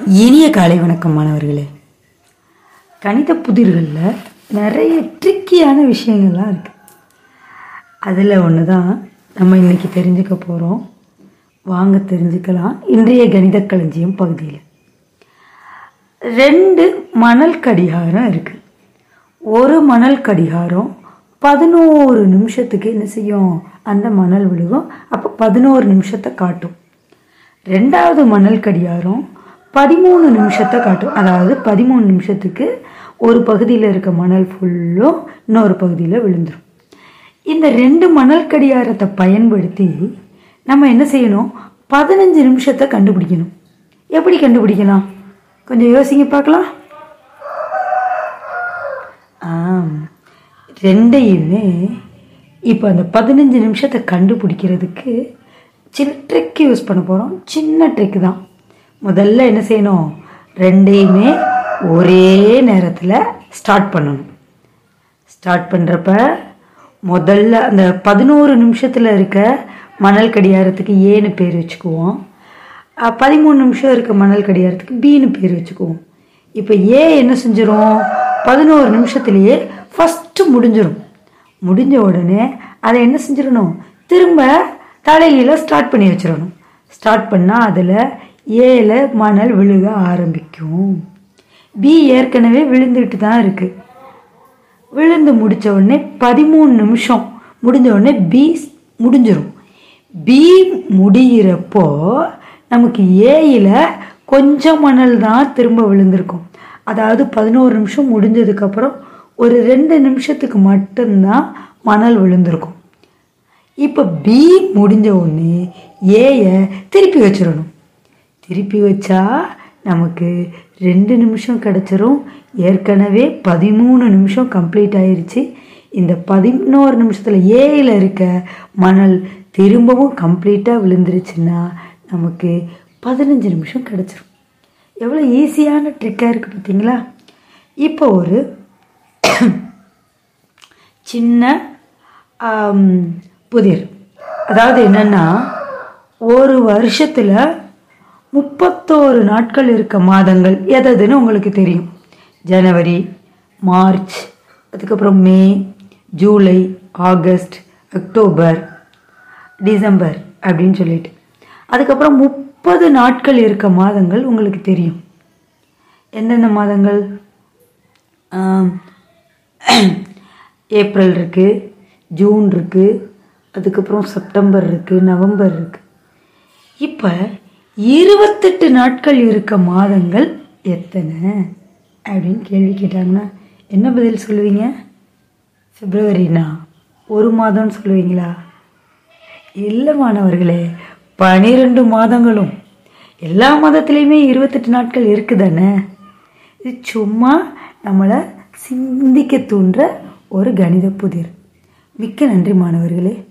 இனிய காலை வணக்கம் மாணவர்களே. கணித புதிர்களில் நிறைய ட்ரிக்கியான விஷயங்கள்லாம் இருக்குது அதில் ஒன்று தான் நம்ம இன்னைக்கு தெரிஞ்சுக்க போகிறோம் வாங்க தெரிஞ்சுக்கலாம். இன்றைய கணித களஞ்சியம் பகுதியில். ரெண்டு மணல் கடிகாரம் இருக்குது ஒரு மணல் கடிகாரம் பதினோரு நிமிஷத்துக்கு என்ன செய்யும்? அந்த மணல் விழுகும். அப்போ பதினோரு நிமிஷத்தை காட்டும். ரெண்டாவது மணல் கடிகாரம் பதிமூணு நிமிஷத்தை காட்டும். அதாவது பதிமூணு நிமிஷத்துக்கு ஒரு பகுதியில் இருக்க மணல் ஃபுல்லும் இன்னொரு பகுதியில் விழுந்துடும் இந்த ரெண்டு மணல் கடிகாரத்தை பயன்படுத்தி நம்ம என்ன செய்யணும்? பதினஞ்சு நிமிஷத்தை கண்டுபிடிக்கணும். எப்படி கண்டுபிடிக்கலாம்? கொஞ்சம் யோசிங்க பார்க்கலாம். ஆம். ரெண்டையுமே இப்போ அந்த பதினஞ்சு நிமிஷத்தை கண்டுபிடிக்கிறதுக்கு சின்ன ட்ரிக் யூஸ் பண்ண போகிறோம் சின்ன ட்ரிக் தான். முதல்ல என்ன செய்யணும்? ரெண்டையுமே ஒரே நேரத்தில் ஸ்டார்ட் பண்ணணும். ஸ்டார்ட் பண்ணுறப்ப முதல்ல அந்த பதினோரு நிமிஷத்தில் இருக்க மணல் கடியாரத்துக்கு ஏன்னு பேர் வச்சுக்குவோம். பதிமூணு நிமிஷம் இருக்க மணல் கடியாரத்துக்கு பின்னு பேர் வச்சுக்குவோம். இப்போ ஏ என்ன செஞ்சிடும் பதினோரு நிமிஷத்துலேயே ஃபஸ்ட்டு முடிஞ்சிடும் முடிஞ்ச உடனே அதை என்ன செஞ்சிடணும்? திரும்ப தலையில ஸ்டார்ட் பண்ணி வச்சிடணும். ஸ்டார்ட் பண்ணால் அதில் ஏல மணல் விழுக ஆரம்பிக்கும். பி ஏற்கனவே விழுந்துட்டு தான் இருக்குது விழுந்து முடிச்ச உடனே பதிமூணு நிமிஷம் முடிஞ்ச உடனே பி முடிஞ்சிடும் பி முடிகிறப்போ நமக்கு ஏயில் கொஞ்சம் மணல் தான் திரும்ப விழுந்திருக்கும். அதாவது பதினோரு நிமிஷம் முடிஞ்சதுக்கப்புறம் ஒரு ரெண்டு நிமிஷத்துக்கு மட்டும்தான் மணல் விழுந்திருக்கும். இப்போ பி முடிஞ்ச உடனே ஏயை திருப்பி வச்சிடணும். திருப்பி வச்சா நமக்கு ரெண்டு நிமிஷம் கிடச்சிரும். ஏற்கனவே பதிமூணு நிமிஷம் கம்ப்ளீட் ஆயிடுச்சு இந்த பதினோரு நிமிஷத்தில் ஏயில் இருக்க மணல் திரும்பவும் கம்ப்ளீட்டாக விழுந்துருச்சுன்னா நமக்கு பதினஞ்சு நிமிஷம் கிடச்சிரும். எவ்வளோ ஈஸியான ட்ரிக்காக இருக்குது பார்த்தீங்களா? இப்போ ஒரு சின்ன புதிர். அதாவது என்னென்னா ஒரு வருஷத்தில் முப்பத்தோரு நாட்கள் இருக்க மாதங்கள் எததுன்னு உங்களுக்கு தெரியும். ஜனவரி மார்ச் அதுக்கப்புறம் May July August October December அப்படின்னு சொல்லிட்டு. அதுக்கப்புறம் முப்பது நாட்கள் இருக்க மாதங்கள் உங்களுக்கு தெரியும். எந்தெந்த மாதங்கள்? ஏப்ரல் இருக்குது ஜூன் இருக்குது அதுக்கப்புறம் செப்டம்பர் இருக்குது நவம்பர் இருக்குது இப்போ இருபத்தெட்டு நாட்கள் இருக்க மாதங்கள் எத்தனை? அப்படின்னு கேள்வி கேட்டாங்கன்னா என்ன பதில் சொல்லுவீங்க? பிப்ரவரினா? ஒரு மாதம்னு சொல்லுவீங்களா? இல்லை மாணவர்களே பனிரெண்டு மாதங்களும். எல்லா மாதத்துலேயுமே இருபத்தெட்டு நாட்கள் இருக்குதானே? இது சும்மா நம்மளை சிந்திக்க தூண்டுற ஒரு கணித புதிர். மிக்க நன்றி மாணவர்களே.